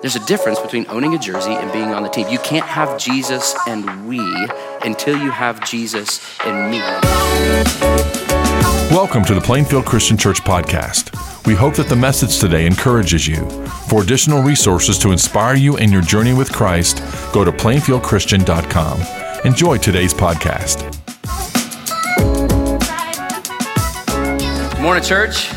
There's a difference between owning a jersey and being on the team. You can't have Jesus and we until you have Jesus and me. Welcome to the Plainfield Christian Church podcast. We hope that the message today encourages you. For additional resources to inspire you in your journey with Christ, go to plainfieldchristian.com. Enjoy today's podcast. Good morning, church.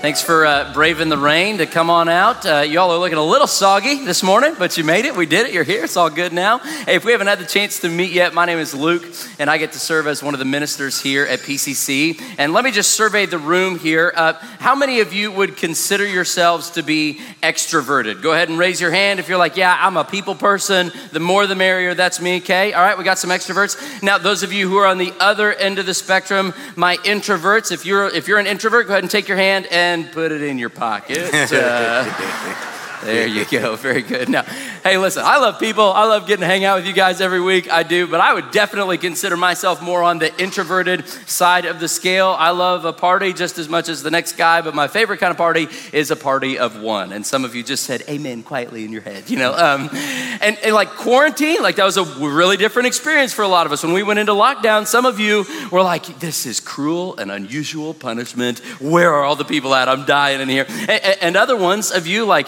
Thanks for uh, braving the rain to come on out. Uh, y'all are looking a little soggy this morning, but you made it. We did it. You're here. It's all good now. Hey, if we haven't had the chance to meet yet, my name is Luke, and I get to serve as one of the ministers here at PCC. And let me just survey the room here. Uh, how many of you would consider yourselves to be extroverted? Go ahead and raise your hand if you're like, yeah, I'm a people person. The more the merrier. That's me, okay? All right, we got some extroverts. Now, those of you who are on the other end of the spectrum, my introverts, if you're, if you're an introvert, go ahead and take your hand and and put it in your pocket. Uh, there you go. Very good. Now, hey, listen, I love people. I love getting to hang out with you guys every week. I do, but I would definitely consider myself more on the introverted side of the scale. I love a party just as much as the next guy, but my favorite kind of party is a party of one. And some of you just said amen quietly in your head, you know. Um, and, and like quarantine, like that was a really different experience for a lot of us. When we went into lockdown, some of you were like, this is cruel and unusual punishment. Where are all the people at? I'm dying in here. And, and other ones of you, like,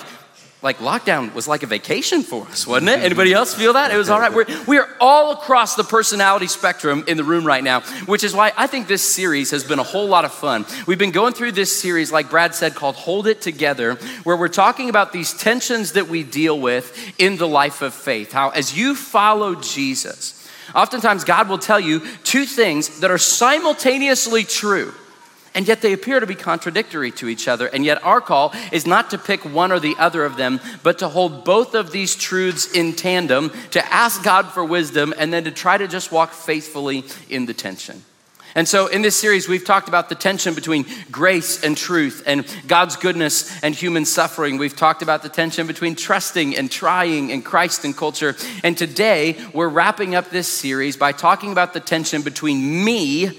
like lockdown was like a vacation for us, wasn't it? Anybody else feel that? It was all right. We're, we are all across the personality spectrum in the room right now, which is why I think this series has been a whole lot of fun. We've been going through this series, like Brad said, called Hold It Together, where we're talking about these tensions that we deal with in the life of faith. How, as you follow Jesus, oftentimes God will tell you two things that are simultaneously true and yet they appear to be contradictory to each other. And yet our call is not to pick one or the other of them, but to hold both of these truths in tandem, to ask God for wisdom, and then to try to just walk faithfully in the tension. And so, in this series, we've talked about the tension between grace and truth and God's goodness and human suffering. We've talked about the tension between trusting and trying and Christ and culture. And today, we're wrapping up this series by talking about the tension between me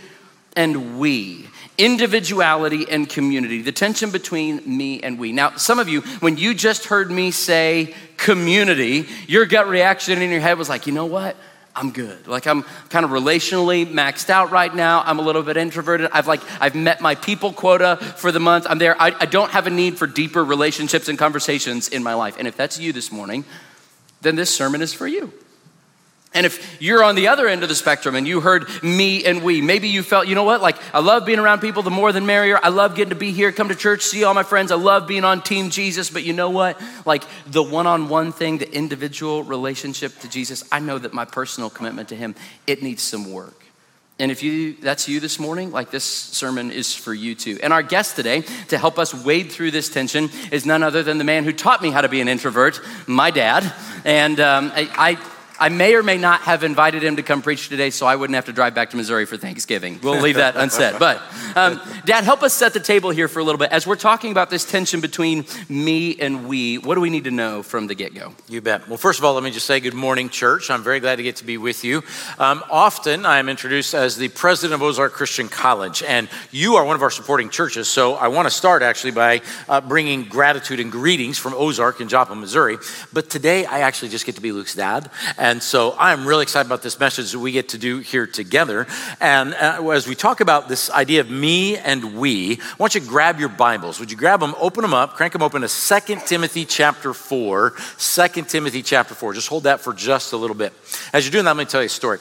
and we individuality and community, the tension between me and we. Now, some of you, when you just heard me say community, your gut reaction in your head was like, you know what? I'm good. Like I'm kind of relationally maxed out right now. I'm a little bit introverted. I've like I've met my people quota for the month. I'm there. I, I don't have a need for deeper relationships and conversations in my life. And if that's you this morning, then this sermon is for you. And if you're on the other end of the spectrum and you heard me and we, maybe you felt, you know what, like I love being around people, the more the merrier. I love getting to be here, come to church, see all my friends. I love being on Team Jesus. But you know what? Like the one on one thing, the individual relationship to Jesus, I know that my personal commitment to Him, it needs some work. And if you that's you this morning, like this sermon is for you too. And our guest today to help us wade through this tension is none other than the man who taught me how to be an introvert, my dad. And um, I, I I may or may not have invited him to come preach today so I wouldn't have to drive back to Missouri for Thanksgiving. We'll leave that unsaid. But, um, Dad, help us set the table here for a little bit. As we're talking about this tension between me and we, what do we need to know from the get go? You bet. Well, first of all, let me just say good morning, church. I'm very glad to get to be with you. Um, often I am introduced as the president of Ozark Christian College, and you are one of our supporting churches. So I want to start actually by uh, bringing gratitude and greetings from Ozark in Joplin, Missouri. But today I actually just get to be Luke's dad. And and so I'm really excited about this message that we get to do here together. And uh, as we talk about this idea of me and we, I want you to grab your Bibles. Would you grab them, open them up, crank them open to 2 Timothy chapter 4. 2 Timothy chapter 4. Just hold that for just a little bit. As you're doing that, let me tell you a story.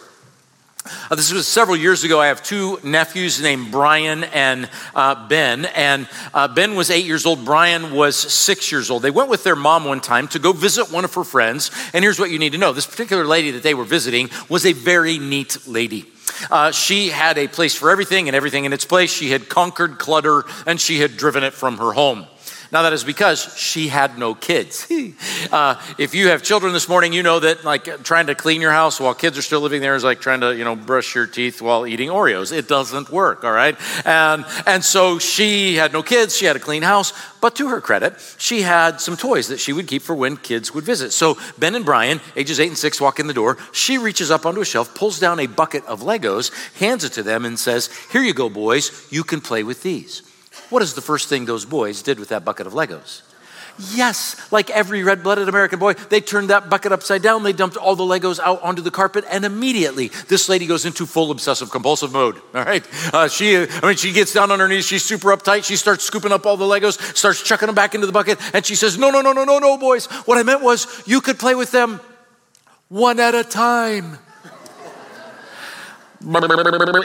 Uh, this was several years ago. I have two nephews named Brian and uh, Ben. And uh, Ben was eight years old, Brian was six years old. They went with their mom one time to go visit one of her friends. And here's what you need to know this particular lady that they were visiting was a very neat lady. Uh, she had a place for everything and everything in its place. She had conquered clutter and she had driven it from her home. Now, that is because she had no kids. uh, if you have children this morning, you know that like trying to clean your house while kids are still living there is like trying to, you know, brush your teeth while eating Oreos. It doesn't work, all right? And, and so she had no kids, she had a clean house, but to her credit, she had some toys that she would keep for when kids would visit. So Ben and Brian, ages eight and six, walk in the door. She reaches up onto a shelf, pulls down a bucket of Legos, hands it to them, and says, Here you go, boys, you can play with these. What is the first thing those boys did with that bucket of Legos? Yes, like every red blooded American boy, they turned that bucket upside down, they dumped all the Legos out onto the carpet, and immediately this lady goes into full obsessive compulsive mode. All right. Uh, she, I mean, she gets down on her knees, she's super uptight, she starts scooping up all the Legos, starts chucking them back into the bucket, and she says, No, no, no, no, no, no, boys. What I meant was you could play with them one at a time.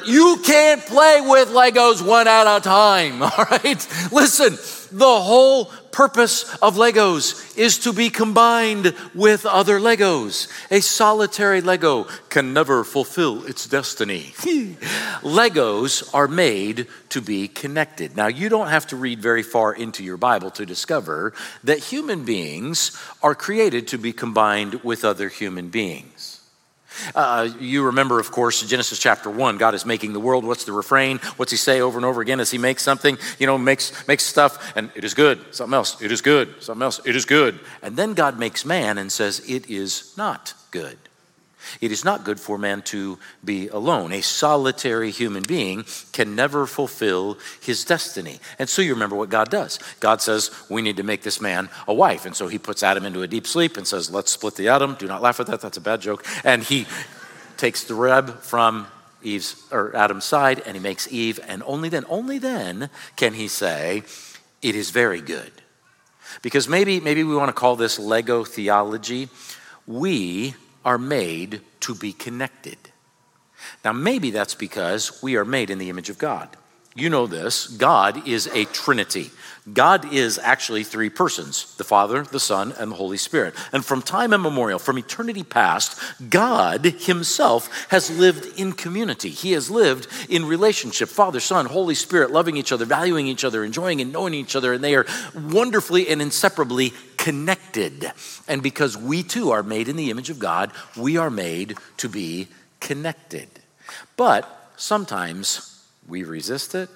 You can't play with Legos one at a time, all right? Listen, the whole purpose of Legos is to be combined with other Legos. A solitary Lego can never fulfill its destiny. Legos are made to be connected. Now, you don't have to read very far into your Bible to discover that human beings are created to be combined with other human beings. Uh, you remember, of course, Genesis chapter 1, God is making the world. What's the refrain? What's he say over and over again as he makes something? You know, makes, makes stuff, and it is good. Something else, it is good. Something else, it is good. And then God makes man and says, it is not good. It is not good for man to be alone. A solitary human being can never fulfill his destiny. And so you remember what God does. God says, We need to make this man a wife. And so he puts Adam into a deep sleep and says, Let's split the atom. Do not laugh at that. That's a bad joke. And he takes the rib from Eve's or Adam's side and he makes Eve. And only then, only then can he say, It is very good. Because maybe, maybe we want to call this Lego theology. We are made to be connected. Now, maybe that's because we are made in the image of God. You know this God is a trinity. God is actually three persons the Father, the Son, and the Holy Spirit. And from time immemorial, from eternity past, God Himself has lived in community. He has lived in relationship Father, Son, Holy Spirit, loving each other, valuing each other, enjoying and knowing each other, and they are wonderfully and inseparably connected. And because we too are made in the image of God, we are made to be connected. But sometimes we resist it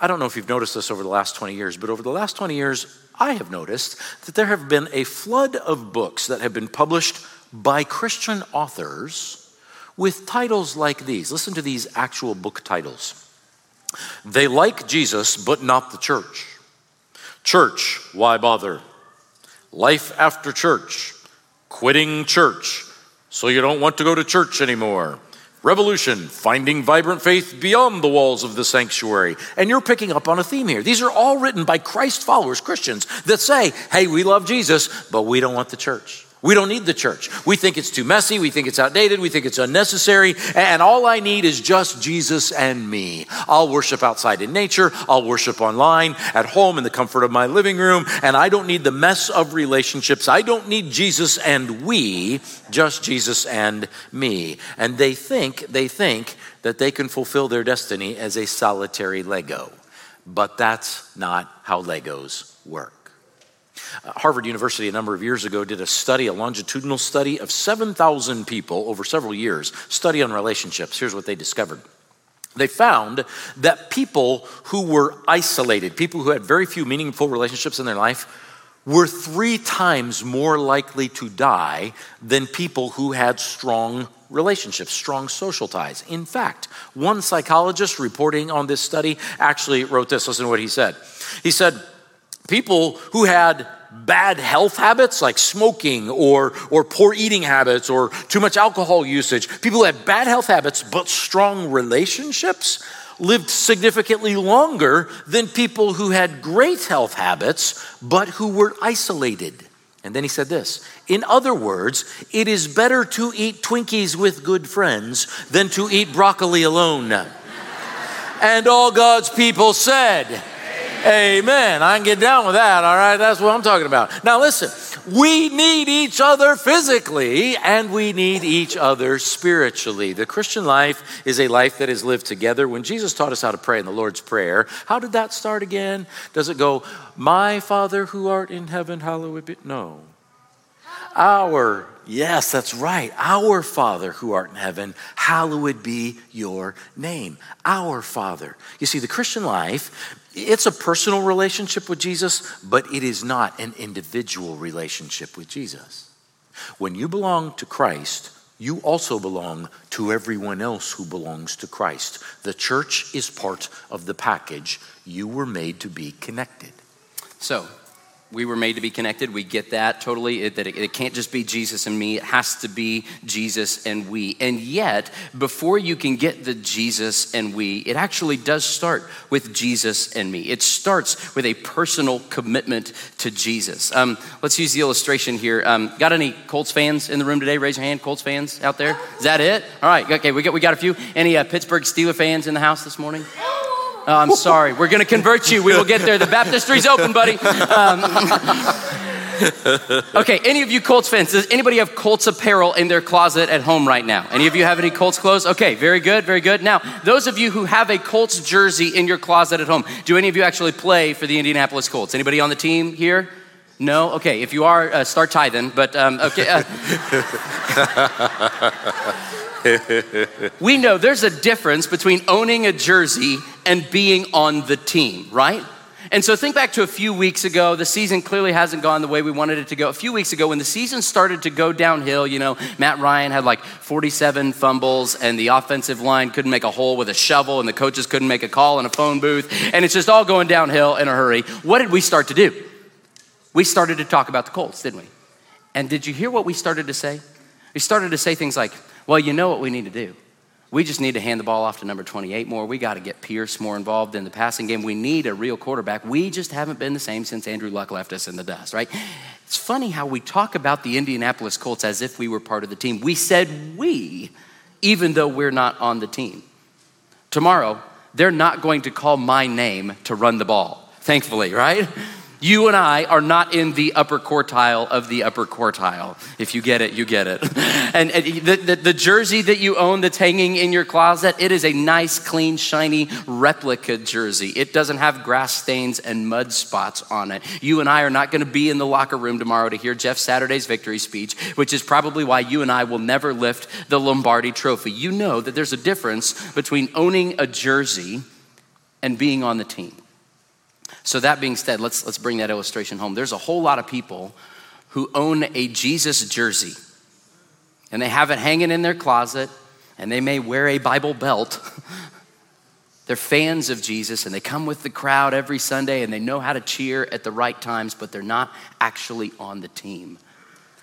I don't know if you've noticed this over the last 20 years, but over the last 20 years, I have noticed that there have been a flood of books that have been published by Christian authors with titles like these. Listen to these actual book titles They Like Jesus, but Not the Church. Church, Why Bother? Life After Church. Quitting Church, So You Don't Want to Go to Church Anymore. Revolution, finding vibrant faith beyond the walls of the sanctuary. And you're picking up on a theme here. These are all written by Christ followers, Christians, that say, hey, we love Jesus, but we don't want the church. We don't need the church. We think it's too messy. We think it's outdated. We think it's unnecessary. And all I need is just Jesus and me. I'll worship outside in nature. I'll worship online, at home, in the comfort of my living room. And I don't need the mess of relationships. I don't need Jesus and we, just Jesus and me. And they think, they think that they can fulfill their destiny as a solitary Lego. But that's not how Legos work. Harvard University, a number of years ago, did a study, a longitudinal study of 7,000 people over several years, study on relationships. Here's what they discovered. They found that people who were isolated, people who had very few meaningful relationships in their life, were three times more likely to die than people who had strong relationships, strong social ties. In fact, one psychologist reporting on this study actually wrote this. Listen to what he said. He said, People who had bad health habits like smoking or, or poor eating habits or too much alcohol usage, people who had bad health habits but strong relationships lived significantly longer than people who had great health habits but who were isolated. And then he said this In other words, it is better to eat Twinkies with good friends than to eat broccoli alone. and all God's people said, Amen. I can get down with that, all right? That's what I'm talking about. Now, listen, we need each other physically and we need each other spiritually. The Christian life is a life that is lived together. When Jesus taught us how to pray in the Lord's Prayer, how did that start again? Does it go, My Father who art in heaven, hallowed be? No. Our, yes, that's right. Our Father who art in heaven, hallowed be your name. Our Father. You see, the Christian life it's a personal relationship with Jesus, but it is not an individual relationship with Jesus. When you belong to Christ, you also belong to everyone else who belongs to Christ. The church is part of the package. You were made to be connected. So, we were made to be connected. We get that totally. It, that it, it, can't just be Jesus and me. It has to be Jesus and we. And yet, before you can get the Jesus and we, it actually does start with Jesus and me. It starts with a personal commitment to Jesus. Um, let's use the illustration here. Um, got any Colts fans in the room today? Raise your hand. Colts fans out there? Is that it? All right. Okay. We got we got a few. Any uh, Pittsburgh Steeler fans in the house this morning? Oh, I'm sorry. We're going to convert you. We will get there. The baptistry's open, buddy. Um, okay, any of you Colts fans, does anybody have Colts apparel in their closet at home right now? Any of you have any Colts clothes? Okay, very good, very good. Now, those of you who have a Colts jersey in your closet at home, do any of you actually play for the Indianapolis Colts? Anybody on the team here? No? Okay, if you are, uh, start tithing, but um, okay. Uh, we know there's a difference between owning a jersey and being on the team, right? And so think back to a few weeks ago. The season clearly hasn't gone the way we wanted it to go. A few weeks ago, when the season started to go downhill, you know, Matt Ryan had like 47 fumbles, and the offensive line couldn't make a hole with a shovel, and the coaches couldn't make a call in a phone booth, and it's just all going downhill in a hurry. What did we start to do? We started to talk about the Colts, didn't we? And did you hear what we started to say? We started to say things like, well, you know what we need to do. We just need to hand the ball off to number 28 more. We got to get Pierce more involved in the passing game. We need a real quarterback. We just haven't been the same since Andrew Luck left us in the dust, right? It's funny how we talk about the Indianapolis Colts as if we were part of the team. We said we, even though we're not on the team. Tomorrow, they're not going to call my name to run the ball, thankfully, right? You and I are not in the upper quartile of the upper quartile. If you get it, you get it. And, and the, the, the, jersey that you own that's hanging in your closet, it is a nice, clean, shiny replica jersey. It doesn't have grass stains and mud spots on it. You and I are not going to be in the locker room tomorrow to hear Jeff Saturday's victory speech, which is probably why you and I will never lift the Lombardi trophy. You know that there's a difference between owning a jersey and being on the team. So, that being said, let's, let's bring that illustration home. There's a whole lot of people who own a Jesus jersey, and they have it hanging in their closet, and they may wear a Bible belt. they're fans of Jesus, and they come with the crowd every Sunday, and they know how to cheer at the right times, but they're not actually on the team.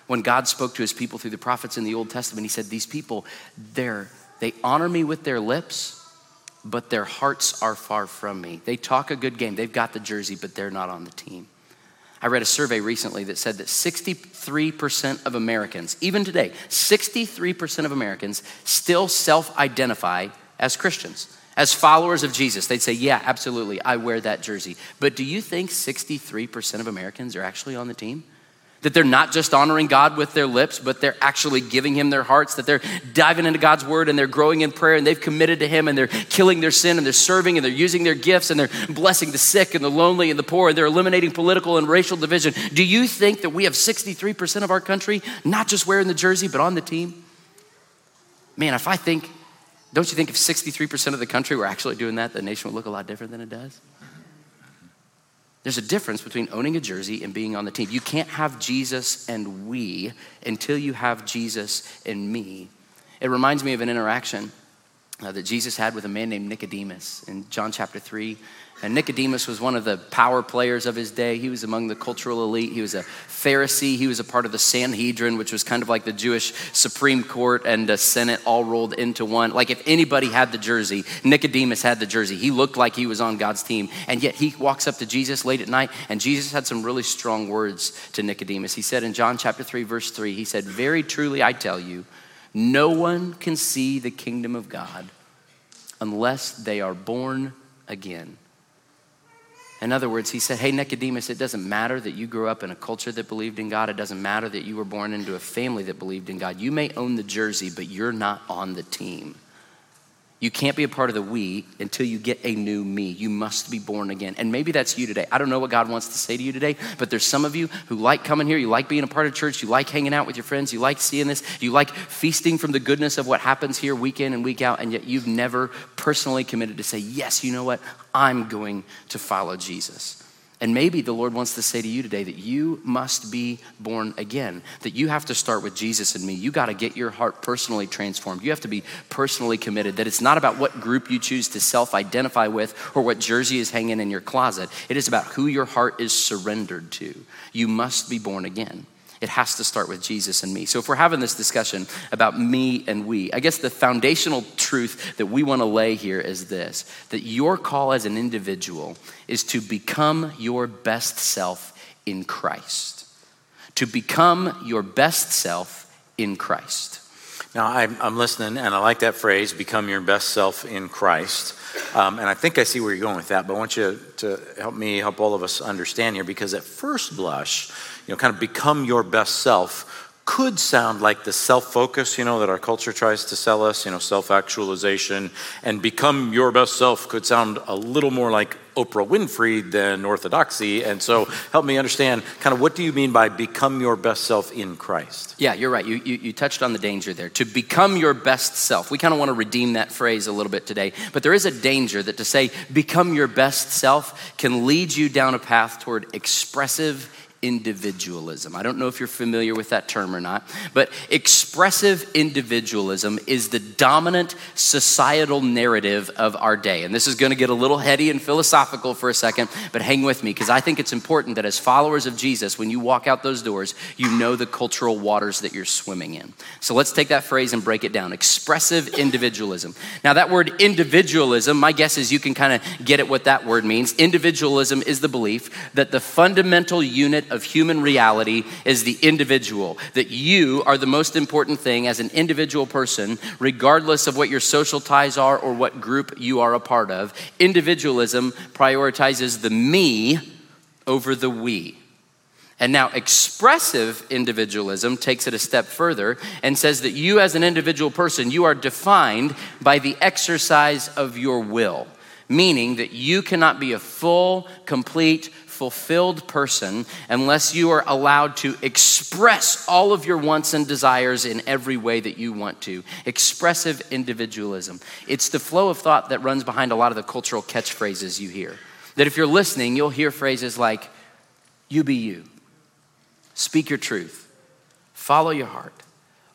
When God spoke to his people through the prophets in the Old Testament, he said, These people, they're, they honor me with their lips but their hearts are far from me. They talk a good game, they've got the jersey, but they're not on the team. I read a survey recently that said that 63% of Americans, even today, 63% of Americans still self identify as Christians, as followers of Jesus. They'd say, Yeah, absolutely, I wear that jersey. But do you think 63% of Americans are actually on the team? That they're not just honoring God with their lips, but they're actually giving Him their hearts, that they're diving into God's Word and they're growing in prayer and they've committed to Him and they're killing their sin and they're serving and they're using their gifts and they're blessing the sick and the lonely and the poor and they're eliminating political and racial division. Do you think that we have 63% of our country not just wearing the jersey, but on the team? Man, if I think, don't you think if 63% of the country were actually doing that, the nation would look a lot different than it does? There's a difference between owning a jersey and being on the team. You can't have Jesus and we until you have Jesus and me. It reminds me of an interaction uh, that Jesus had with a man named Nicodemus in John chapter 3. And Nicodemus was one of the power players of his day. He was among the cultural elite. He was a Pharisee. He was a part of the Sanhedrin, which was kind of like the Jewish Supreme Court and the Senate all rolled into one. Like if anybody had the jersey, Nicodemus had the jersey. He looked like he was on God's team. And yet he walks up to Jesus late at night, and Jesus had some really strong words to Nicodemus. He said in John chapter 3, verse 3, he said, Very truly I tell you, no one can see the kingdom of God unless they are born again. In other words, he said, Hey, Nicodemus, it doesn't matter that you grew up in a culture that believed in God. It doesn't matter that you were born into a family that believed in God. You may own the jersey, but you're not on the team. You can't be a part of the we until you get a new me. You must be born again. And maybe that's you today. I don't know what God wants to say to you today, but there's some of you who like coming here. You like being a part of church. You like hanging out with your friends. You like seeing this. You like feasting from the goodness of what happens here week in and week out. And yet you've never personally committed to say, yes, you know what? I'm going to follow Jesus. And maybe the Lord wants to say to you today that you must be born again, that you have to start with Jesus and me. You got to get your heart personally transformed. You have to be personally committed, that it's not about what group you choose to self identify with or what jersey is hanging in your closet. It is about who your heart is surrendered to. You must be born again. It has to start with Jesus and me. So, if we're having this discussion about me and we, I guess the foundational truth that we want to lay here is this that your call as an individual is to become your best self in Christ. To become your best self in Christ. Now, I'm, listening, and I like that phrase become your best self in Christ. Um, and I think I see where you're going with that, but I want you to help me, help all of us understand here, because at first blush, you know, kind of become your best self could sound like the self focus, you know, that our culture tries to sell us, you know, self actualization. And become your best self could sound a little more like Oprah Winfrey than orthodoxy. And so help me understand kind of what do you mean by become your best self in Christ? Yeah, you're right. You, you, you touched on the danger there. To become your best self. We kind of want to redeem that phrase a little bit today. But there is a danger that to say become your best self can lead you down a path toward expressive individualism. I don't know if you're familiar with that term or not, but expressive individualism is the dominant societal narrative of our day. And this is going to get a little heady and philosophical for a second, but hang with me because I think it's important that as followers of Jesus, when you walk out those doors, you know the cultural waters that you're swimming in. So let's take that phrase and break it down expressive individualism. Now, that word individualism, my guess is you can kind of get at what that word means. Individualism is the belief that the fundamental unit of human reality is the individual, that you are the most important thing as an individual person, regardless of what your social ties are or what group you are a part of. Individualism prioritizes the me over the we. And now, expressive individualism takes it a step further and says that you, as an individual person, you are defined by the exercise of your will, meaning that you cannot be a full, complete, fulfilled person unless you are allowed to express all of your wants and desires in every way that you want to. Expressive individualism. It's the flow of thought that runs behind a lot of the cultural catchphrases you hear. That if you're listening, you'll hear phrases like, you be you, speak your truth, follow your heart,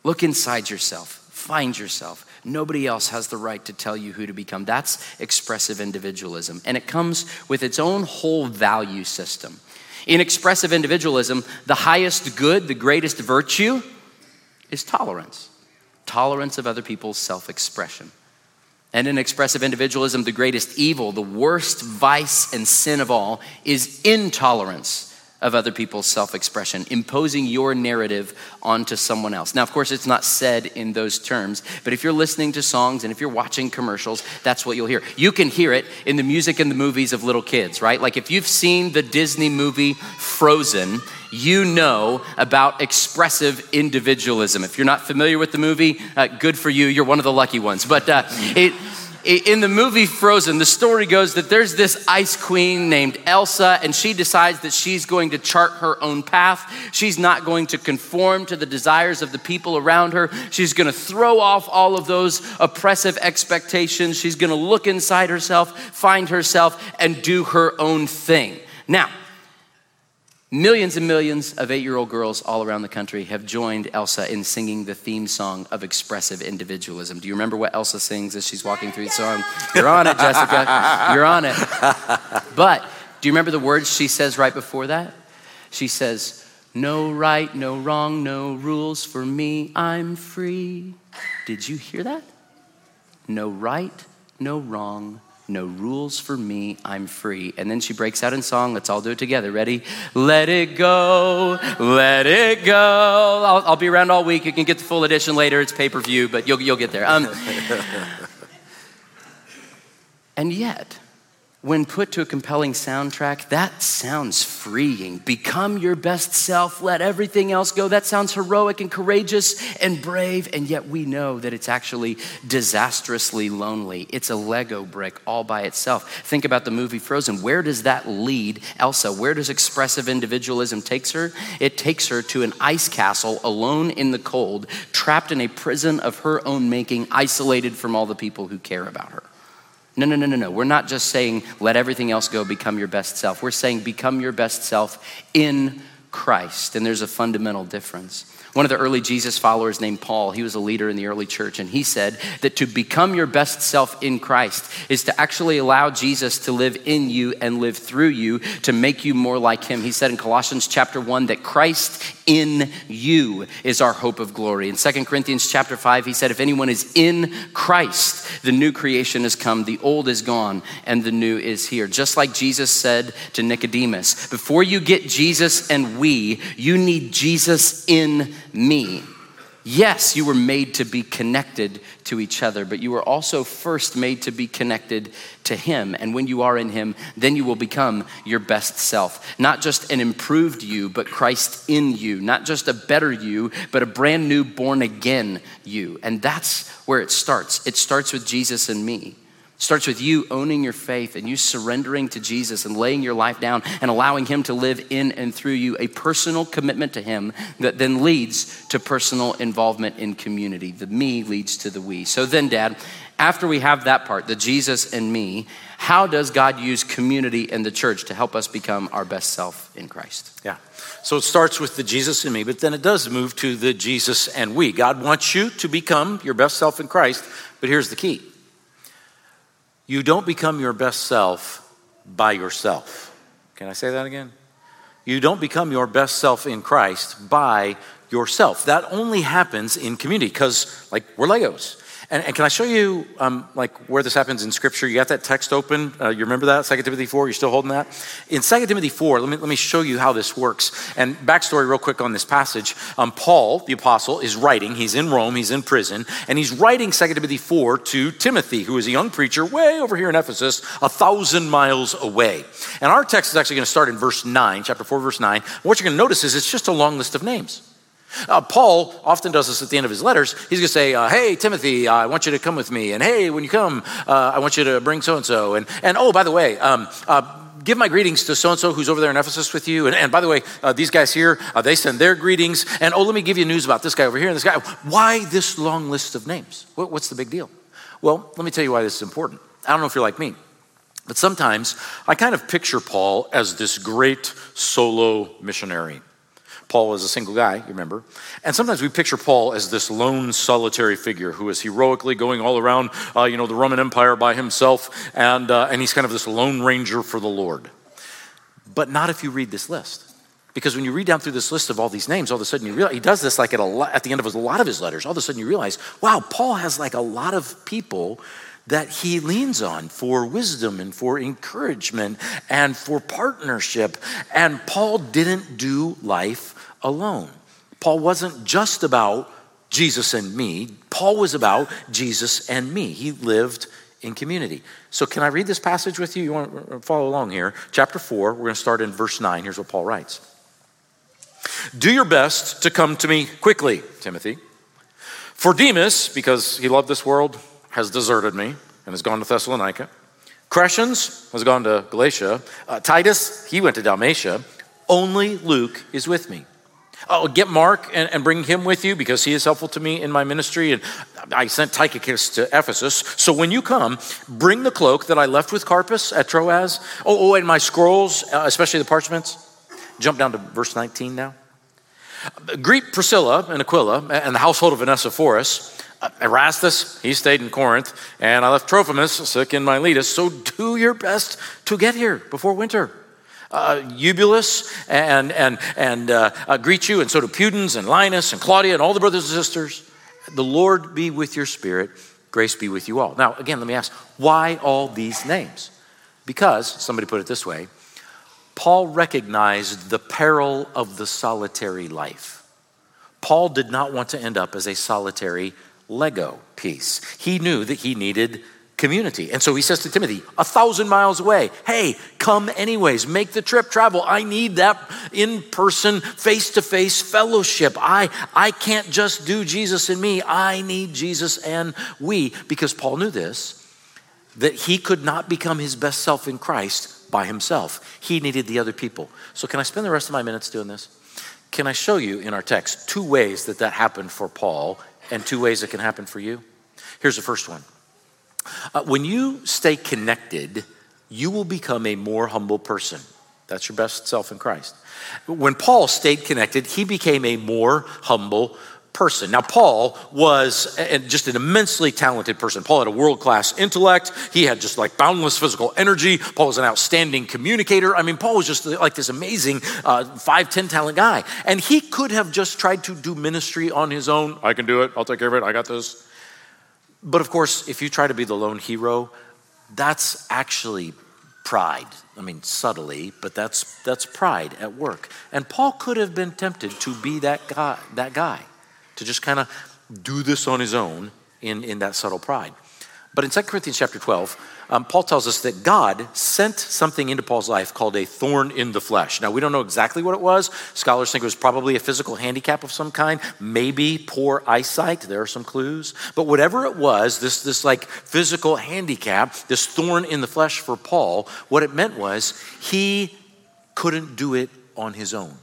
look inside yourself, find yourself, Nobody else has the right to tell you who to become. That's expressive individualism. And it comes with its own whole value system. In expressive individualism, the highest good, the greatest virtue is tolerance tolerance of other people's self expression. And in expressive individualism, the greatest evil, the worst vice and sin of all, is intolerance of other people's self expression, imposing your narrative onto someone else. Now, of course, it's not said in those terms, but if you're listening to songs and if you're watching commercials, that's what you'll hear. You can hear it in the music and the movies of little kids, right? Like if you've seen the Disney movie Frozen, you know about expressive individualism. If you're not familiar with the movie, uh, good for you, you're one of the lucky ones. But uh, it, in the movie Frozen, the story goes that there's this ice queen named Elsa, and she decides that she's going to chart her own path. She's not going to conform to the desires of the people around her. She's going to throw off all of those oppressive expectations. She's going to look inside herself, find herself, and do her own thing. Now, Millions and millions of eight year old girls all around the country have joined Elsa in singing the theme song of expressive individualism. Do you remember what Elsa sings as she's walking through the song? You're on it, Jessica. You're on it. But do you remember the words she says right before that? She says, No right, no wrong, no rules for me, I'm free. Did you hear that? No right, no wrong, no rules for me, I'm free. And then she breaks out in song. Let's all do it together. Ready? Let it go, let it go. I'll, I'll be around all week. You can get the full edition later. It's pay per view, but you'll, you'll get there. Um, and yet, when put to a compelling soundtrack, that sounds freeing. Become your best self, let everything else go. That sounds heroic and courageous and brave, and yet we know that it's actually disastrously lonely. It's a Lego brick all by itself. Think about the movie Frozen. Where does that lead Elsa? Where does expressive individualism takes her? It takes her to an ice castle alone in the cold, trapped in a prison of her own making, isolated from all the people who care about her. No, no, no, no, no. We're not just saying let everything else go, become your best self. We're saying become your best self in Christ. And there's a fundamental difference. One of the early Jesus followers named Paul, he was a leader in the early church, and he said that to become your best self in Christ is to actually allow Jesus to live in you and live through you to make you more like him. He said in Colossians chapter 1 that Christ in you is our hope of glory. In 2 Corinthians chapter 5, he said, If anyone is in Christ, the new creation has come, the old is gone, and the new is here. Just like Jesus said to Nicodemus, before you get Jesus and we, you need Jesus in me. Yes, you were made to be connected to each other, but you were also first made to be connected to Him. And when you are in Him, then you will become your best self. Not just an improved you, but Christ in you. Not just a better you, but a brand new born again you. And that's where it starts. It starts with Jesus and me starts with you owning your faith and you surrendering to Jesus and laying your life down and allowing Him to live in and through you, a personal commitment to Him that then leads to personal involvement in community. The me leads to the we. So then, Dad, after we have that part, the Jesus and me, how does God use community in the church to help us become our best self in Christ? Yeah. So it starts with the Jesus and me, but then it does move to the Jesus and we. God wants you to become your best self in Christ, but here's the key you don't become your best self by yourself. Can I say that again? You don't become your best self in Christ by yourself. That only happens in community because, like, we're Legos. And, and, can I show you um, like where this happens in Scripture? You got that text open? Uh, you remember that, 2 Timothy 4? You're still holding that? In 2 Timothy 4, let me, let me show you how this works. And backstory real quick on this passage. Um, Paul, the apostle, is writing. He's in Rome, he's in prison, and he's writing 2 Timothy 4 to Timothy, who is a young preacher way over here in Ephesus, a thousand miles away. And our text is actually going to start in verse 9, chapter 4, verse 9. what you're going to notice is it's just a long list of names. Uh, Paul often does this at the end of his letters. He's going to say, uh, Hey, Timothy, uh, I want you to come with me. And hey, when you come, uh, I want you to bring so and so. And oh, by the way, um, uh, give my greetings to so and so who's over there in Ephesus with you. And, and by the way, uh, these guys here, they send their greetings. And oh, let me give you news about this guy over here and this guy. Why this long list of names? What, what's the big deal? Well, let me tell you why this is important. I don't know if you're like me. But sometimes I kind of picture Paul as this great solo missionary. Paul was a single guy, you remember. And sometimes we picture Paul as this lone, solitary figure who is heroically going all around, uh, you know, the Roman Empire by himself, and, uh, and he's kind of this lone ranger for the Lord. But not if you read this list. Because when you read down through this list of all these names, all of a sudden you realize, he does this like at, a, at the end of a lot of his letters, all of a sudden you realize, wow, Paul has like a lot of people that he leans on for wisdom and for encouragement and for partnership. And Paul didn't do life alone. Paul wasn't just about Jesus and me, Paul was about Jesus and me. He lived in community. So, can I read this passage with you? You want to follow along here? Chapter 4, we're going to start in verse 9. Here's what Paul writes Do your best to come to me quickly, Timothy. For Demas, because he loved this world, has deserted me and has gone to Thessalonica. Crescens has gone to Galatia. Uh, Titus, he went to Dalmatia. Only Luke is with me. Oh, get Mark and, and, bring him with you because he is helpful to me in my ministry. And I sent Tychicus to Ephesus. So when you come, bring the cloak that I left with Carpus at Troas. Oh, oh and my scrolls, uh, especially the parchments. Jump down to verse 19 now. Greet Priscilla and Aquila and the household of Onesiphorus. Uh, Erastus, he stayed in Corinth, and I left Trophimus sick in Miletus. So do your best to get here before winter uh, Eubulus and, and, and uh, uh, greet you, and so do Pudens and Linus and Claudia and all the brothers and sisters. The Lord be with your spirit. Grace be with you all. Now, again, let me ask why all these names? Because, somebody put it this way, Paul recognized the peril of the solitary life. Paul did not want to end up as a solitary Lego piece. He knew that he needed community. And so he says to Timothy, a thousand miles away, hey, come anyways, make the trip, travel. I need that in person, face to face fellowship. I, I can't just do Jesus and me, I need Jesus and we. Because Paul knew this, that he could not become his best self in Christ by himself. He needed the other people. So, can I spend the rest of my minutes doing this? Can I show you in our text two ways that that happened for Paul and two ways it can happen for you? Here's the first one Uh, when you stay connected, you will become a more humble person. That's your best self in Christ. When Paul stayed connected, he became a more humble person. Now, Paul was just an immensely talented person. Paul had a world class intellect. He had just like boundless physical energy. Paul was an outstanding communicator. I mean, Paul was just like this amazing uh, 5'10 talent guy. And he could have just tried to do ministry on his own. I can do it. I'll take care of it. I got this. But of course, if you try to be the lone hero, that's actually pride. I mean, subtly, but that's, that's pride at work. And Paul could have been tempted to be that guy. That guy to just kind of do this on his own in, in that subtle pride. But in 2 Corinthians chapter 12, um, Paul tells us that God sent something into Paul's life called a thorn in the flesh. Now, we don't know exactly what it was. Scholars think it was probably a physical handicap of some kind, maybe poor eyesight. There are some clues. But whatever it was, this, this like physical handicap, this thorn in the flesh for Paul, what it meant was he couldn't do it on his own.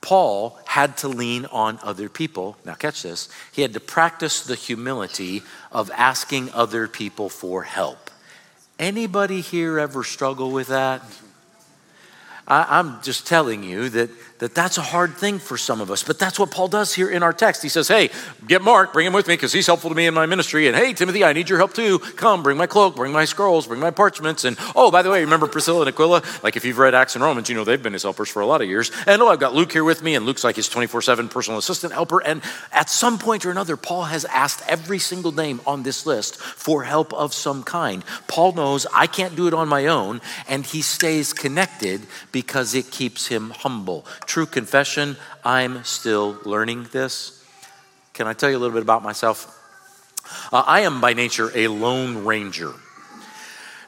Paul had to lean on other people. Now, catch this. He had to practice the humility of asking other people for help. Anybody here ever struggle with that? I, am just telling you that, that that's a hard thing for some of us, but that's what Paul does here in our text. He says, Hey, get Mark, bring him with me because he's helpful to me in my ministry. And hey, Timothy, I need your help too. Come, bring my cloak, bring my scrolls, bring my parchments. And oh, by the way, remember Priscilla and Aquila? Like if you've read Acts and Romans, you know they've been his helpers for a lot of years. And oh, I've got Luke here with me, and Luke's like his 24 7 personal assistant helper. And at some point or another, Paul has asked every single name on this list for help of some kind. Paul knows I can't do it on my own, and he stays connected because it keeps him humble. True confession I'm still learning this. Can I tell you a little bit about myself? Uh, I am by nature a lone ranger.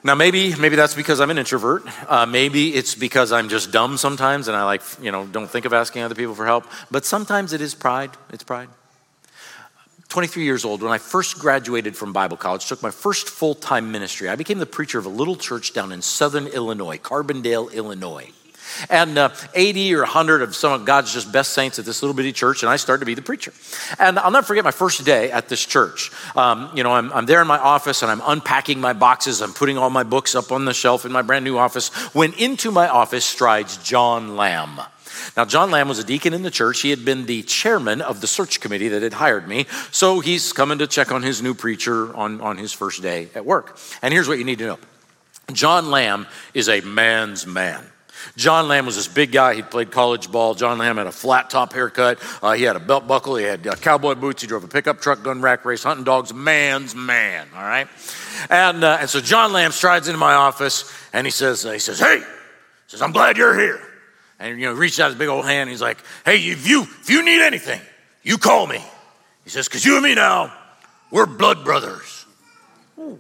Now, maybe maybe that's because I'm an introvert. Uh, maybe it's because I'm just dumb sometimes, and I like you know don't think of asking other people for help. But sometimes it is pride. It's pride. 23 years old, when I first graduated from Bible college, took my first full time ministry. I became the preacher of a little church down in southern Illinois, Carbondale, Illinois and uh, 80 or 100 of some of God's just best saints at this little bitty church, and I started to be the preacher. And I'll never forget my first day at this church. Um, you know, I'm, I'm there in my office and I'm unpacking my boxes, I'm putting all my books up on the shelf in my brand new office when into my office strides John Lamb. Now, John Lamb was a deacon in the church. He had been the chairman of the search committee that had hired me. So he's coming to check on his new preacher on, on his first day at work. And here's what you need to know John Lamb is a man's man. John Lamb was this big guy. He played college ball. John Lamb had a flat top haircut. Uh, he had a belt buckle. He had uh, cowboy boots. He drove a pickup truck, gun rack race, hunting dogs. Man's man. All right. And uh, and so John Lamb strides into my office and he says he says Hey, he says I'm glad you're here. And you know reaches out his big old hand. he's like Hey, if you if you need anything, you call me. He says because you and me now, we're blood brothers. Ooh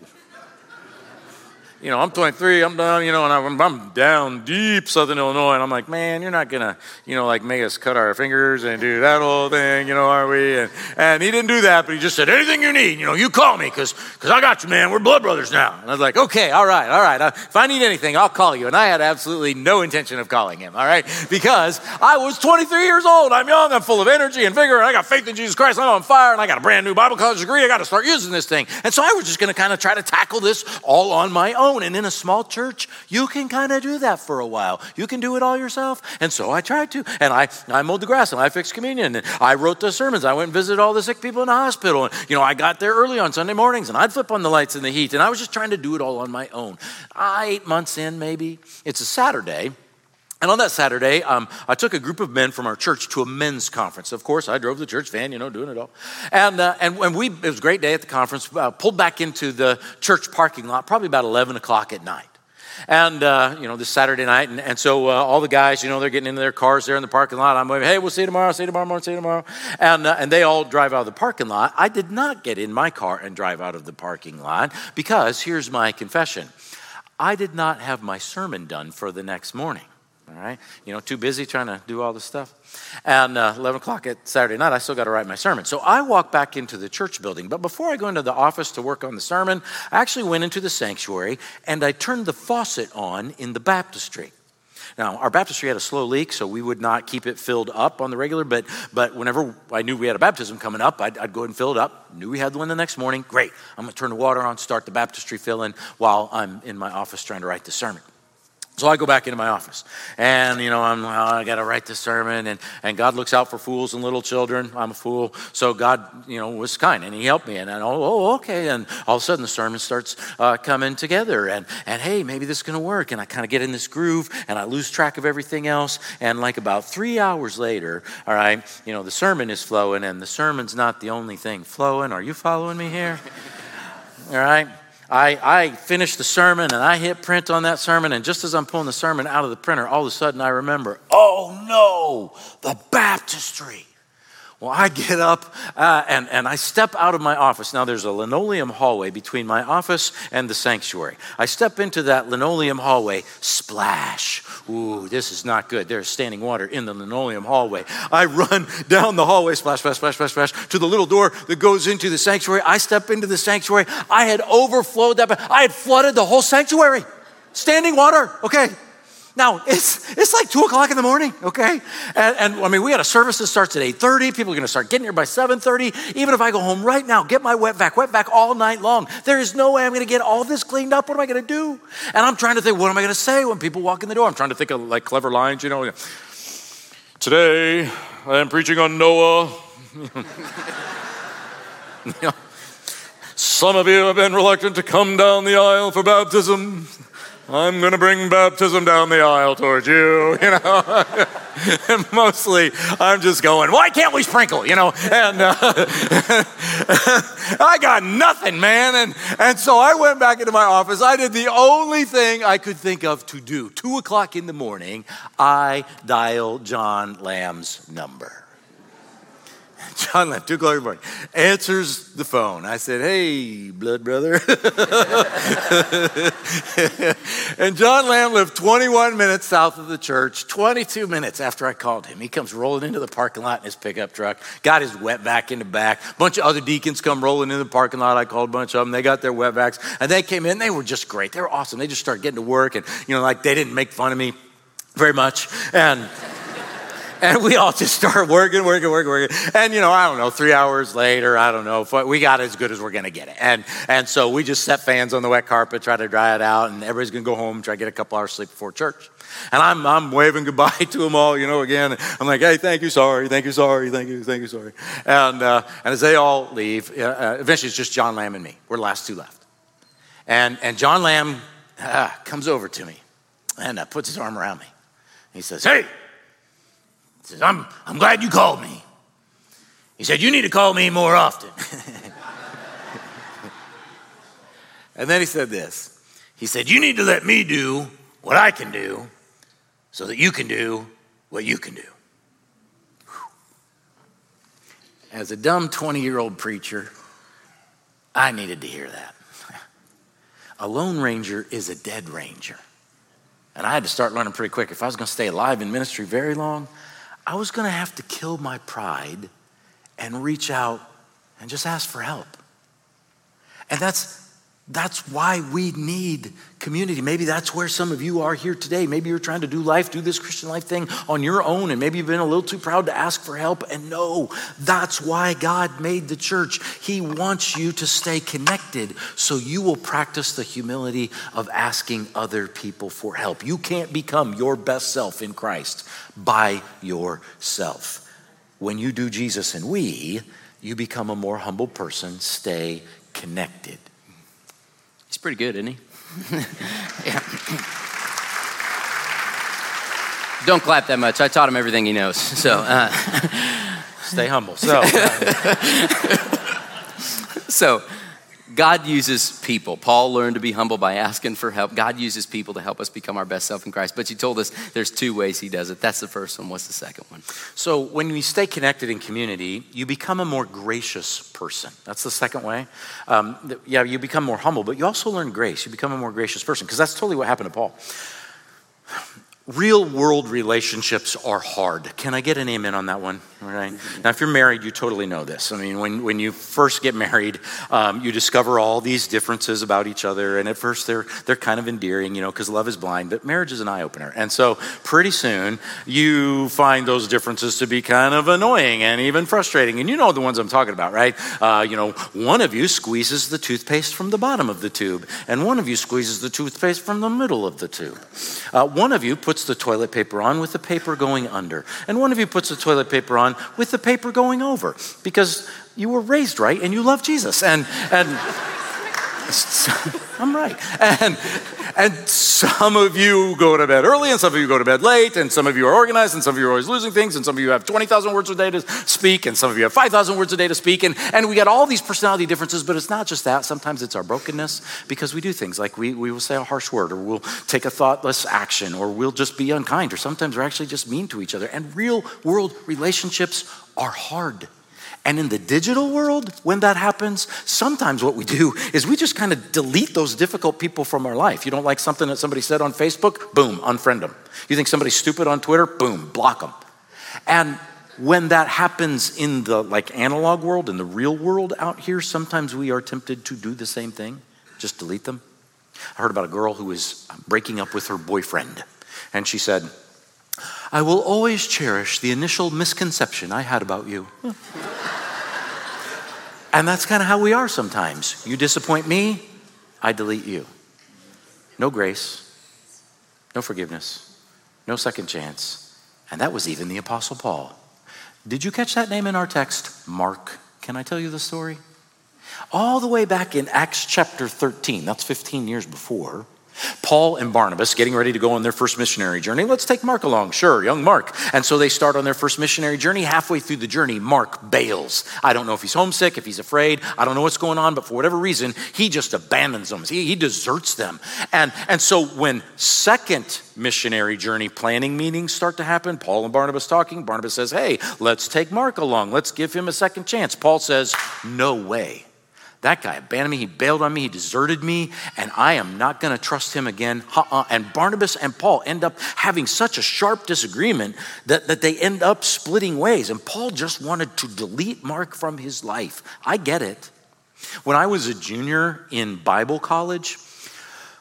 you know, I'm 23, I'm down, you know, and I'm, I'm, down deep Southern Illinois, and I'm like, man, you're not gonna, you know, like make us cut our fingers and do that whole thing, you know, are we? And, and he didn't do that, but he just said, anything you need, you know, you call me, because cause I got you, man. We're blood brothers now. And I was like, okay, all right, all right. Uh, if I need anything, I'll call you. And I had absolutely no intention of calling him, all right? Because I was 23 years old. I'm young, I'm full of energy and vigor, and I got faith in Jesus Christ. I'm on fire, and I got a brand new Bible college degree. I got to start using this thing. And so I was just gonna kind of try to tackle this all on my own And in a small church, you can kind of do that for a while. You can do it all yourself. And so I tried to. And I, I mowed the grass and I fixed communion and I wrote the sermons. I went and visited all the sick people in the hospital. And, you know, I got there early on Sunday mornings and I'd flip on the lights in the heat. And I was just trying to do it all on my own. eight months in, maybe. It's a Saturday. And on that Saturday, um, I took a group of men from our church to a men's conference. Of course, I drove the church van, you know, doing it all. And, uh, and we, it was a great day at the conference, uh, pulled back into the church parking lot probably about 11 o'clock at night. And, uh, you know, this Saturday night. And, and so uh, all the guys, you know, they're getting into their cars there in the parking lot. I'm waving, hey, we'll see you tomorrow, see you tomorrow see you tomorrow. And, uh, and they all drive out of the parking lot. I did not get in my car and drive out of the parking lot because here's my confession I did not have my sermon done for the next morning all right? You know, too busy trying to do all this stuff. And uh, 11 o'clock at Saturday night, I still got to write my sermon. So I walk back into the church building. But before I go into the office to work on the sermon, I actually went into the sanctuary and I turned the faucet on in the baptistry. Now, our baptistry had a slow leak, so we would not keep it filled up on the regular, but, but whenever I knew we had a baptism coming up, I'd, I'd go ahead and fill it up. Knew we had one the next morning. Great. I'm going to turn the water on, start the baptistry filling while I'm in my office trying to write the sermon. So I go back into my office and, you know, I'm, oh, I got to write this sermon and, and God looks out for fools and little children. I'm a fool. So God, you know, was kind and he helped me. And I, oh, oh, okay. And all of a sudden the sermon starts uh, coming together and, and hey, maybe this is going to work. And I kind of get in this groove and I lose track of everything else. And like about three hours later, all right, you know, the sermon is flowing and the sermon's not the only thing flowing. Are you following me here? all right. I, I finished the sermon and I hit print on that sermon, and just as I'm pulling the sermon out of the printer, all of a sudden I remember, oh no, the baptistry. Well, I get up uh, and, and I step out of my office. Now, there's a linoleum hallway between my office and the sanctuary. I step into that linoleum hallway, splash. Ooh, this is not good. There's standing water in the linoleum hallway. I run down the hallway, splash, splash, splash, splash, splash, to the little door that goes into the sanctuary. I step into the sanctuary. I had overflowed that, I had flooded the whole sanctuary. Standing water, okay. Now, it's, it's like 2 o'clock in the morning, okay? And, and, I mean, we had a service that starts at 8.30. People are going to start getting here by 7.30. Even if I go home right now, get my wet vac, wet vac all night long, there is no way I'm going to get all this cleaned up. What am I going to do? And I'm trying to think, what am I going to say when people walk in the door? I'm trying to think of like clever lines, you know. Today, I am preaching on Noah. Some of you have been reluctant to come down the aisle for baptism. I'm going to bring baptism down the aisle towards you, you know. mostly I'm just going, why can't we sprinkle, you know? And uh, I got nothing, man. And, and so I went back into my office. I did the only thing I could think of to do. Two o'clock in the morning, I dialed John Lamb's number. John Lamb, two o'clock in the morning, answers the phone. I said, Hey, blood brother. and John Lamb lived 21 minutes south of the church, 22 minutes after I called him. He comes rolling into the parking lot in his pickup truck, got his wet vac in the back. A bunch of other deacons come rolling into the parking lot. I called a bunch of them. They got their wet vacs, and they came in. They were just great. They were awesome. They just started getting to work, and, you know, like they didn't make fun of me very much. And and we all just start working, working, working, working. And, you know, I don't know, three hours later, I don't know, we got as good as we're going to get it. And, and so we just set fans on the wet carpet, try to dry it out, and everybody's going to go home, try to get a couple hours sleep before church. And I'm, I'm waving goodbye to them all, you know, again. I'm like, hey, thank you, sorry, thank you, sorry, thank you, thank you, sorry. And, uh, and as they all leave, uh, eventually it's just John Lamb and me. We're the last two left. And, and John Lamb uh, comes over to me and uh, puts his arm around me. He says, hey, he says, I'm, I'm glad you called me. He said, You need to call me more often. and then he said this He said, You need to let me do what I can do so that you can do what you can do. As a dumb 20 year old preacher, I needed to hear that. A lone ranger is a dead ranger. And I had to start learning pretty quick. If I was going to stay alive in ministry very long, I was going to have to kill my pride and reach out and just ask for help. And that's that's why we need community. Maybe that's where some of you are here today. Maybe you're trying to do life, do this Christian life thing on your own, and maybe you've been a little too proud to ask for help. And no, that's why God made the church. He wants you to stay connected so you will practice the humility of asking other people for help. You can't become your best self in Christ by yourself. When you do Jesus and we, you become a more humble person. Stay connected. He's pretty good, isn't he? yeah. Don't clap that much. I taught him everything he knows. So uh, stay humble. So, so God uses people. Paul learned to be humble by asking for help. God uses people to help us become our best self in Christ. But you told us there's two ways he does it. That's the first one. What's the second one? So when we stay connected in community, you become a more gracious person. That's the second way. Um, yeah, you become more humble, but you also learn grace. You become a more gracious person because that's totally what happened to Paul. Real world relationships are hard. Can I get an amen on that one? All right. Now, if you're married, you totally know this. I mean, when, when you first get married, um, you discover all these differences about each other, and at first they're they're kind of endearing, you know, because love is blind. But marriage is an eye opener, and so pretty soon you find those differences to be kind of annoying and even frustrating. And you know the ones I'm talking about, right? Uh, you know, one of you squeezes the toothpaste from the bottom of the tube, and one of you squeezes the toothpaste from the middle of the tube. Uh, one of you puts the toilet paper on with the paper going under, and one of you puts the toilet paper on with the paper going over because you were raised right and you love Jesus. And, and I'm right. And, and some of you go to bed early, and some of you go to bed late, and some of you are organized, and some of you are always losing things, and some of you have 20,000 words a day to speak, and some of you have 5,000 words a day to speak. And, and we got all these personality differences, but it's not just that. Sometimes it's our brokenness because we do things like we, we will say a harsh word, or we'll take a thoughtless action, or we'll just be unkind, or sometimes we're actually just mean to each other. And real world relationships are hard. And in the digital world, when that happens, sometimes what we do is we just kind of delete those difficult people from our life. You don't like something that somebody said on Facebook? Boom, unfriend them. You think somebody's stupid on Twitter? Boom, block them. And when that happens in the like analog world, in the real world out here, sometimes we are tempted to do the same thing, just delete them. I heard about a girl who was um, breaking up with her boyfriend, and she said, I will always cherish the initial misconception I had about you. and that's kind of how we are sometimes. You disappoint me, I delete you. No grace, no forgiveness, no second chance. And that was even the Apostle Paul. Did you catch that name in our text? Mark. Can I tell you the story? All the way back in Acts chapter 13, that's 15 years before, Paul and Barnabas getting ready to go on their first missionary journey. Let's take Mark along. Sure, young Mark. And so they start on their first missionary journey. Halfway through the journey, Mark bails. I don't know if he's homesick, if he's afraid. I don't know what's going on, but for whatever reason, he just abandons them. He, he deserts them. And, and so when second missionary journey planning meetings start to happen, Paul and Barnabas talking, Barnabas says, hey, let's take Mark along. Let's give him a second chance. Paul says, no way. That guy abandoned me. He bailed on me. He deserted me. And I am not going to trust him again. Uh-uh. And Barnabas and Paul end up having such a sharp disagreement that, that they end up splitting ways. And Paul just wanted to delete Mark from his life. I get it. When I was a junior in Bible college,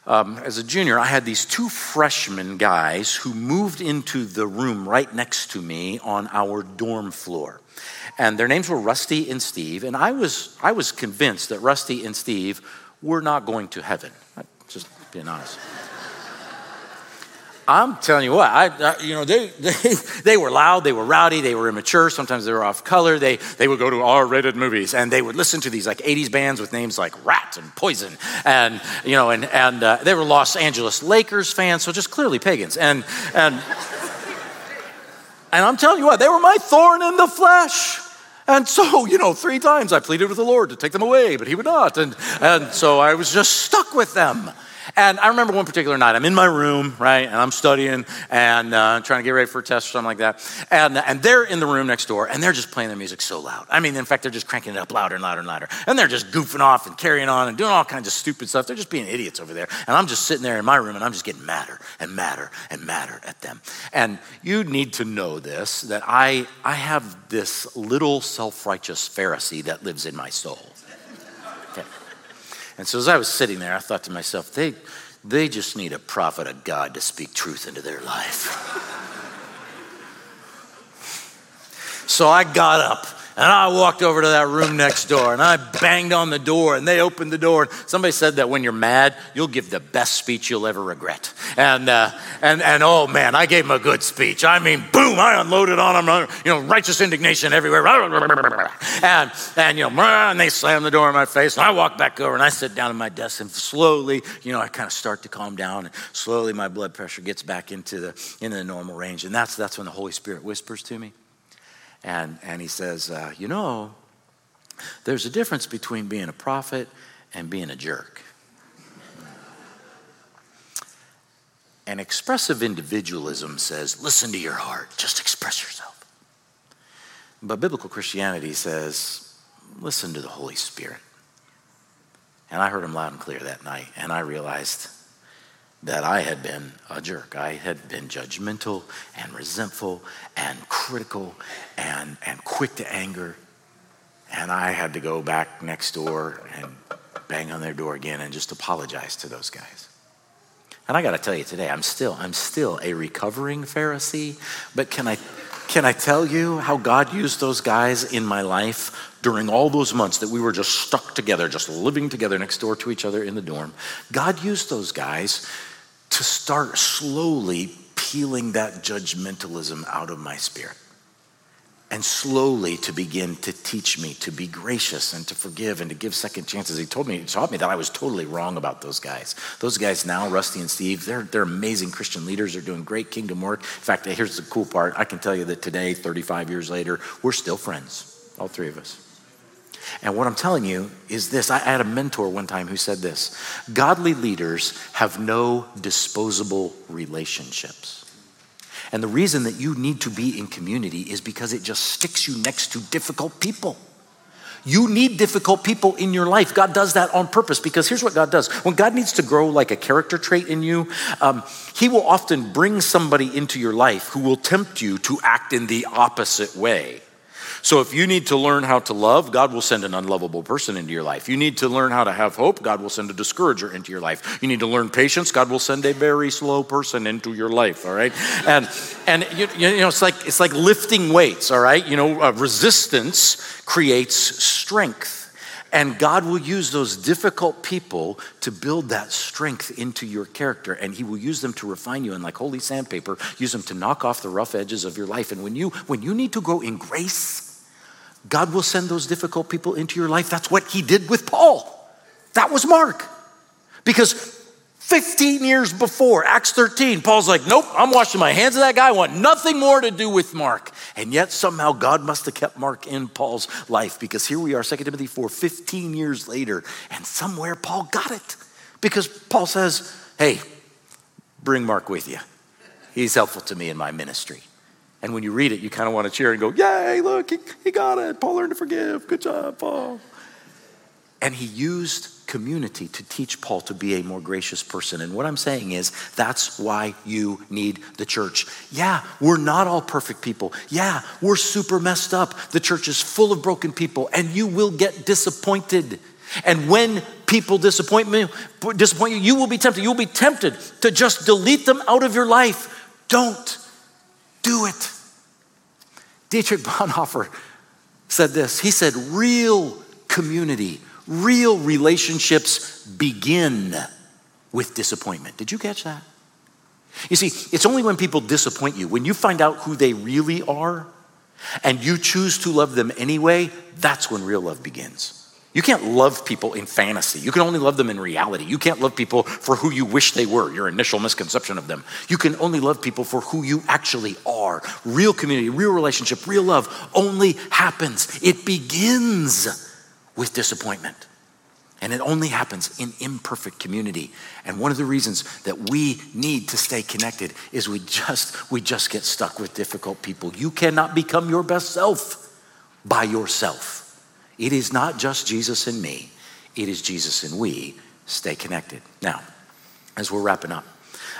um, as a junior, I had these two freshman guys who moved into the room right next to me on our dorm floor and their names were Rusty and Steve. And I was, I was convinced that Rusty and Steve were not going to heaven. Just being honest. I'm telling you what, I, I, you know, they, they, they were loud, they were rowdy, they were immature, sometimes they were off color. They, they would go to R rated movies and they would listen to these like 80s bands with names like Ratt and Poison. And, you know, and, and uh, they were Los Angeles Lakers fans, so just clearly pagans. And, and, and I'm telling you what, they were my thorn in the flesh. And so, you know, three times I pleaded with the Lord to take them away, but he would not. And, and so I was just stuck with them. And I remember one particular night, I'm in my room, right, and I'm studying and uh, trying to get ready for a test or something like that. And, and they're in the room next door, and they're just playing their music so loud. I mean, in fact, they're just cranking it up louder and louder and louder. And they're just goofing off and carrying on and doing all kinds of stupid stuff. They're just being idiots over there. And I'm just sitting there in my room, and I'm just getting madder and madder and madder at them. And you need to know this that I, I have this little self righteous Pharisee that lives in my soul. And so as I was sitting there, I thought to myself, they, they just need a prophet of God to speak truth into their life. so I got up and I walked over to that room next door and I banged on the door and they opened the door. And somebody said that when you're mad, you'll give the best speech you'll ever regret. And, uh, and, and oh man, I gave them a good speech. I mean, boom, I unloaded on them, you know, righteous indignation everywhere. And, and you know, and they slammed the door in my face. And I walk back over and I sit down at my desk and slowly, you know, I kind of start to calm down and slowly my blood pressure gets back into the, into the normal range. And that's, that's when the Holy Spirit whispers to me. And, and he says, uh, You know, there's a difference between being a prophet and being a jerk. And expressive individualism says, listen to your heart, just express yourself. But biblical Christianity says, listen to the Holy Spirit. And I heard him loud and clear that night, and I realized that I had been a jerk. I had been judgmental and resentful and critical and, and quick to anger. And I had to go back next door and bang on their door again and just apologize to those guys. And I got to tell you today, I'm still, I'm still a recovering Pharisee, but can I, can I tell you how God used those guys in my life during all those months that we were just stuck together, just living together next door to each other in the dorm? God used those guys to start slowly peeling that judgmentalism out of my spirit and slowly to begin to teach me to be gracious and to forgive and to give second chances. He told me, he taught me that I was totally wrong about those guys. Those guys now, Rusty and Steve, they're, they're amazing Christian leaders. They're doing great kingdom work. In fact, here's the cool part. I can tell you that today, 35 years later, we're still friends, all three of us. And what I'm telling you is this I had a mentor one time who said this Godly leaders have no disposable relationships. And the reason that you need to be in community is because it just sticks you next to difficult people. You need difficult people in your life. God does that on purpose because here's what God does. When God needs to grow like a character trait in you, um, He will often bring somebody into your life who will tempt you to act in the opposite way. So if you need to learn how to love, God will send an unlovable person into your life. You need to learn how to have hope, God will send a discourager into your life. You need to learn patience, God will send a very slow person into your life, all right? And and you, you know it's like it's like lifting weights, all right? You know, uh, resistance creates strength. And God will use those difficult people to build that strength into your character. And He will use them to refine you. And like holy sandpaper, use them to knock off the rough edges of your life. And when you when you need to grow in grace, God will send those difficult people into your life. That's what he did with Paul. That was Mark. Because 15 years before, Acts 13, Paul's like, nope, I'm washing my hands of that guy. I want nothing more to do with Mark. And yet somehow God must have kept Mark in Paul's life because here we are, 2 Timothy 4, 15 years later, and somewhere Paul got it. Because Paul says, hey, bring Mark with you. He's helpful to me in my ministry. And when you read it, you kind of want to cheer and go, Yay, look, he, he got it. Paul learned to forgive. Good job, Paul. And he used community to teach Paul to be a more gracious person. And what I'm saying is, that's why you need the church. Yeah, we're not all perfect people. Yeah, we're super messed up. The church is full of broken people, and you will get disappointed. And when people disappoint me, disappoint you, you will be tempted. You will be tempted to just delete them out of your life. Don't do it. Dietrich Bonhoeffer said this. He said, real community, real relationships begin with disappointment. Did you catch that? You see, it's only when people disappoint you, when you find out who they really are, and you choose to love them anyway, that's when real love begins. You can't love people in fantasy. You can only love them in reality. You can't love people for who you wish they were, your initial misconception of them. You can only love people for who you actually are. Real community, real relationship, real love only happens. It begins with disappointment. And it only happens in imperfect community. And one of the reasons that we need to stay connected is we just we just get stuck with difficult people. You cannot become your best self by yourself. It is not just Jesus and me, it is Jesus and we. Stay connected. Now, as we're wrapping up,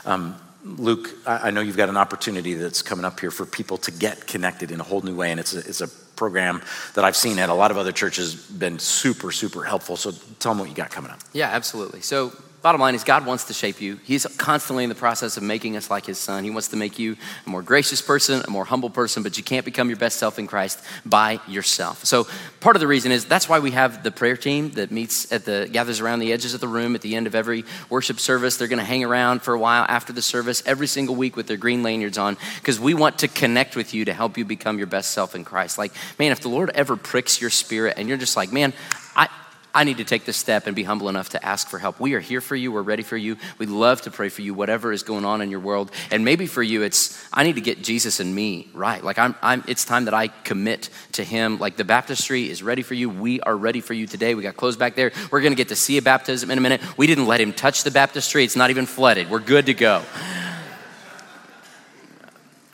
um, Luke, I know you've got an opportunity that's coming up here for people to get connected in a whole new way, and it's a, it's a program that I've seen at a lot of other churches been super, super helpful. So tell them what you got coming up. Yeah, absolutely. So Bottom line is, God wants to shape you. He's constantly in the process of making us like His Son. He wants to make you a more gracious person, a more humble person, but you can't become your best self in Christ by yourself. So, part of the reason is that's why we have the prayer team that meets at the, gathers around the edges of the room at the end of every worship service. They're going to hang around for a while after the service every single week with their green lanyards on because we want to connect with you to help you become your best self in Christ. Like, man, if the Lord ever pricks your spirit and you're just like, man, I, I need to take this step and be humble enough to ask for help. We are here for you. We're ready for you. We'd love to pray for you, whatever is going on in your world. And maybe for you, it's I need to get Jesus and me right. Like I'm, I'm it's time that I commit to Him. Like the baptistry is ready for you. We are ready for you today. We got clothes back there. We're going to get to see a baptism in a minute. We didn't let Him touch the baptistry. It's not even flooded. We're good to go.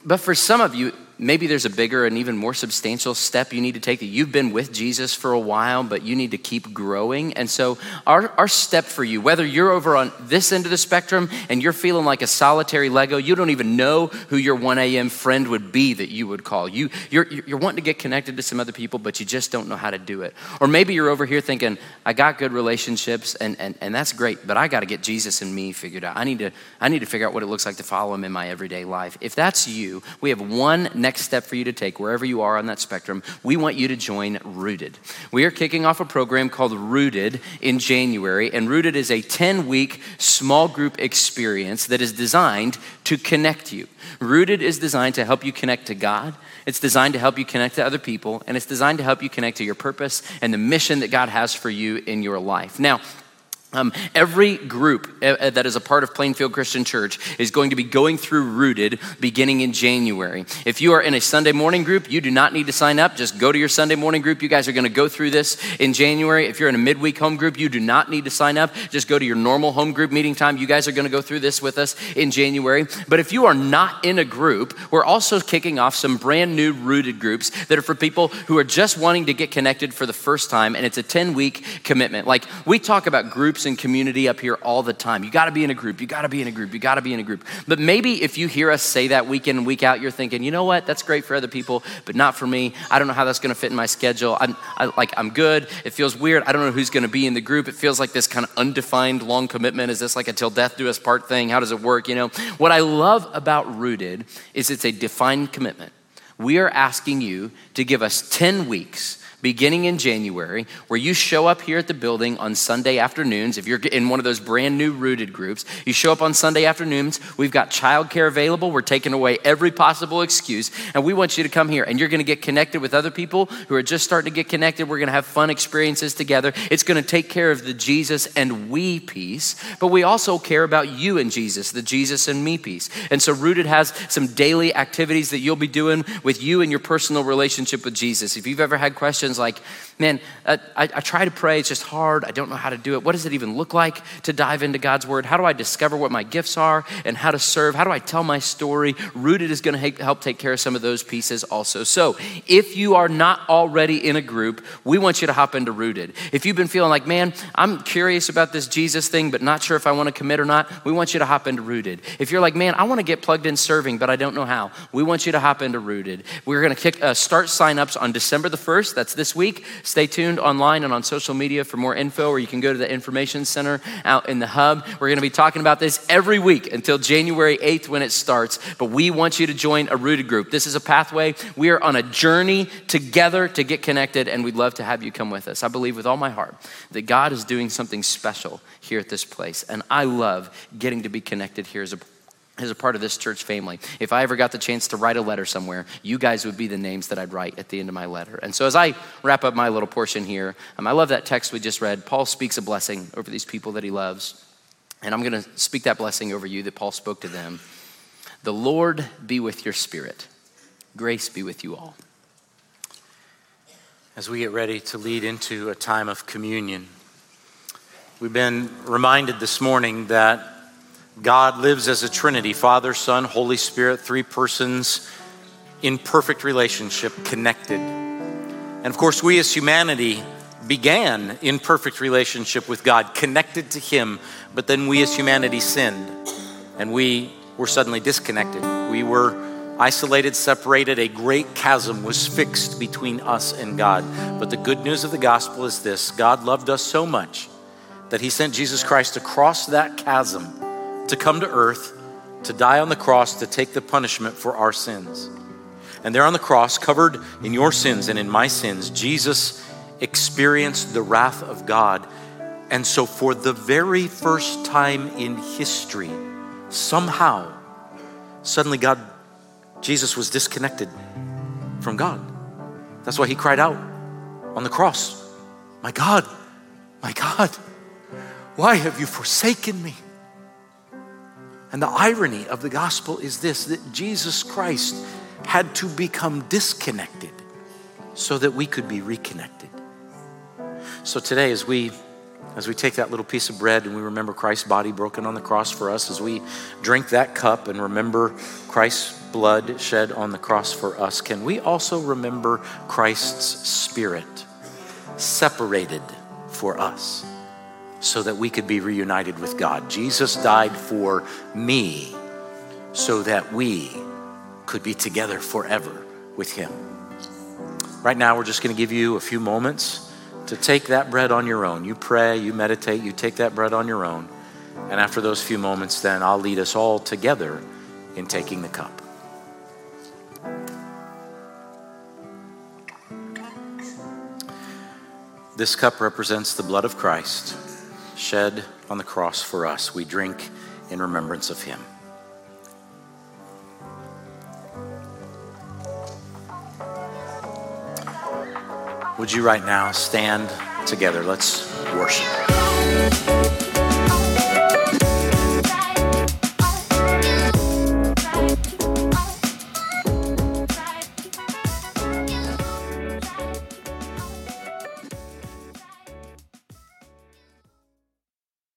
But for some of you, maybe there's a bigger and even more substantial step you need to take that you've been with Jesus for a while, but you need to keep growing. And so, our, our step for you, whether you're over on this end of the spectrum and you're feeling like a solitary Lego, you don't even know who your 1 a.m. friend would be that you would call. You, you're, you're wanting to get connected to some other people, but you just don't know how to do it. Or maybe you're over here thinking, I got good relationships and, and, and that's great, but I got to get Jesus and me figured out. I need, to, I need to figure out what it looks like to follow him in my everyday life. If that's you, we have one next step for you to take wherever you are on that spectrum. We want you to join Rooted. We are kicking off a program called Rooted in January, and Rooted is a 10 week small group experience that is designed to connect you. Rooted is designed to help you connect to God. It's designed to help you connect to other people, and it's designed to help you connect to your purpose and the mission that God has for you in your life. Now, um, every group uh, that is a part of Plainfield Christian Church is going to be going through Rooted beginning in January. If you are in a Sunday morning group, you do not need to sign up. Just go to your Sunday morning group. You guys are going to go through this in January. If you're in a midweek home group, you do not need to sign up. Just go to your normal home group meeting time. You guys are going to go through this with us in January. But if you are not in a group, we're also kicking off some brand new Rooted groups that are for people who are just wanting to get connected for the first time. And it's a 10 week commitment. Like we talk about groups groups and community up here all the time. You got to be in a group. You got to be in a group. You got to be in a group. But maybe if you hear us say that week in and week out, you're thinking, you know what? That's great for other people, but not for me. I don't know how that's to fit in my schedule. I'm I, like I'm good. It feels weird. I don't know who's to be in the group. It feels like this kind of undefined long commitment. Is this like a till death do us part thing? How does it work? You know what I love about Rooted is it's a defined commitment. We are asking you to give us 10 weeks beginning in January, where you show up here at the building on Sunday afternoons. If you're in one of those brand new rooted groups, you show up on Sunday afternoons. We've got childcare available. We're taking away every possible excuse. And we want you to come here and you're going to get connected with other people who are just starting to get connected. We're going to have fun experiences together. It's going to take care of the Jesus and we piece, but we also care about you and Jesus, the Jesus and me piece. And so Rooted has some daily activities that you'll be doing with you and your personal relationship with Jesus. If you've ever had questions, questions like, man, uh, I, I try to pray, it's just hard. I don't know how to do it. What does it even look like to dive into God's word? How do I discover what my gifts are and how to serve? How do I tell my story? Rooted is going to help take care of some of those pieces also. So if you are not already in a group, we want you to hop into Rooted. If you've been feeling like, man, I'm curious about this Jesus thing, but not sure if I want to commit or not, we want you to hop into Rooted. If you're like, man, I want to get plugged in serving, but I don't know how, we want you to hop into Rooted. We're going to kick, uh, start signups on December the 1st. That's this week. Stay tuned online and on social media for more info, or you can go to the information center out in the hub. We're going to be talking about this every week until January 8th when it starts. But we want you to join a rooted group. This is a pathway. We are on a journey together to get connected, and we'd love to have you come with us. I believe with all my heart that God is doing something special here at this place, and I love getting to be connected here as a as a part of this church family. If I ever got the chance to write a letter somewhere, you guys would be the names that I'd write at the end of my letter. And so as I wrap up my little portion here, um, I love that text we just read. Paul speaks a blessing over these people that he loves. And I'm going to speak that blessing over you that Paul spoke to them. The Lord be with your spirit. Grace be with you all. As we get ready to lead into a time of communion, we've been reminded this morning that God lives as a Trinity Father, Son, Holy Spirit, three persons in perfect relationship, connected. And of course, we as humanity began in perfect relationship with God, connected to Him, but then we as humanity sinned and we were suddenly disconnected. We were isolated, separated. A great chasm was fixed between us and God. But the good news of the gospel is this God loved us so much that He sent Jesus Christ across that chasm to come to earth, to die on the cross, to take the punishment for our sins. And there on the cross, covered in your sins and in my sins, Jesus experienced the wrath of God. And so, for the very first time in history, somehow, suddenly God, Jesus was disconnected from God. That's why he cried out on the cross, My God, my God, why have you forsaken me? And the irony of the gospel is this that Jesus Christ had to become disconnected so that we could be reconnected. So today, as we as we take that little piece of bread and we remember Christ's body broken on the cross for us, as we drink that cup and remember Christ's blood shed on the cross for us, can we also remember Christ's spirit separated for us so that we could be reunited with God? Jesus died for me so that we could be together forever with Him. Right now, we're just going to give you a few moments to take that bread on your own. You pray, you meditate, you take that bread on your own. And after those few moments, then I'll lead us all together in taking the cup. This cup represents the blood of Christ shed on the cross for us. We drink in remembrance of him. Would you right now stand together? Let's worship.